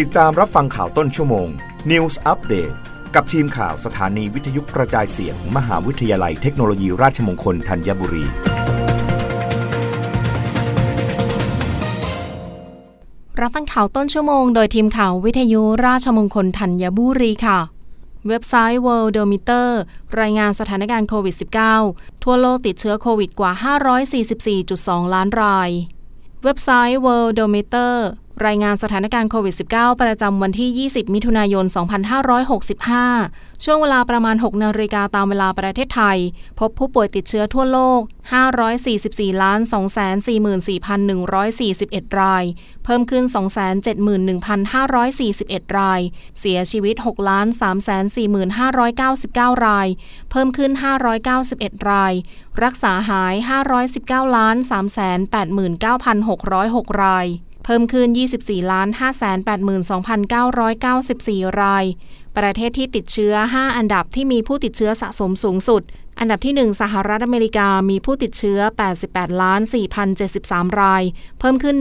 ติดตามรับฟังข่าวต้นชั่วโมง News Update กับทีมข่าวสถานีวิทยุกระจายเสียงมมหาวิทยาลัยเทคโนโลยีราชมงคลธัญบุรี รับฟังข่าวต้นชั่วโมงโดยทีมข่าววิทยุราชมงคลธัญบุรีค่ะ เว็บไซต์ Worldometer รายงานสถานการณ์โควิด -19 ทั่วโลกติดเชื้อโควิดกว่า 544.2 ล้านราย เว็บไซต์ Worldometer รายงานสถานการณ์โควิด -19 ประจำวันที่ 20 มิถุนายน 2565 ช่วงเวลาประมาณ 6นาฬิกาตามเวลาประเทศไทย พบผู้ป่วยติดเชื้อทั่วโลก 544ล้าน244,141 ราย เพิ่มขึ้น 271,541 ราย เสียชีวิต6ล้าน345,599 ราย เพิ่มขึ้น 591 ราย รักษาหาย 519ล้าน389,606 ราย เพิ่มขึ้น 24,582,994 รายประเทศที่ติดเชื้อ 5 อันดับที่มีผู้ติดเชื้อสะสมสูงสุด อันดับที่ 1 สหรัฐอเมริกามีผู้ติดเชื้อ 88ล้าน4,073 ราย เพิ่มขึ้น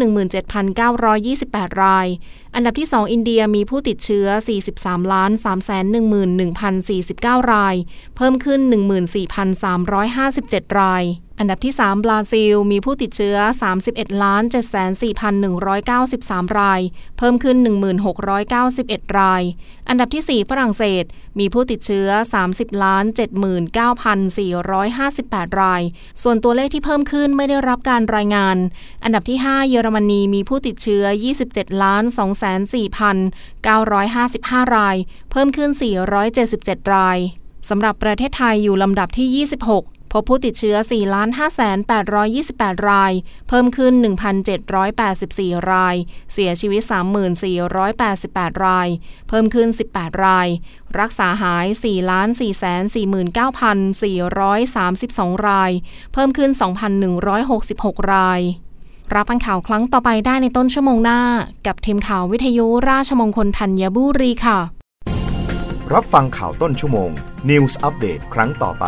17,928 ราย อันดับที่ 2 อินเดียมีผู้ติดเชื้อ 43ล้าน311,049 ราย เพิ่มขึ้น 14,357 ราย อันดับที่ 3 บราซิล มีผู้ติดเชื้อ 31ล้าน74,193 ราย เพิ่มขึ้น 1691 ราย อันดับที่ 4ฝรั่งเศส มีผู้ติดเชื้อ 30ล้าน79,458 ราย ส่วนตัวเลขที่เพิ่มขึ้นไม่ได้รับการรายงาน อันดับที่ 5 เยอรมนีมีผู้ติดเชื้อ 27ล้าน24,955 ราย เพิ่มขึ้น 477 รายสำหรับประเทศไทยอยู่ลำดับที่ 26 พบผู้ติดเชื้อ 4 5 8 2 8 ราย เพิ่มขึ้น 1,784 ราย เสียชีวิต 3,488 ราย เพิ่มขึ้น 18 ราย รักษาหาย 4 4 4 9 432 ราย เพิ่มขึ้น 2,166 รายรับฟังข่าวครั้งต่อไปได้ในต้นชั่วโมงหน้า กับทีมข่าววิทยุราชมงคลธัญบุรีค่ะ รับฟังข่าวต้นชั่วโมง News อัปเดตครั้งต่อไป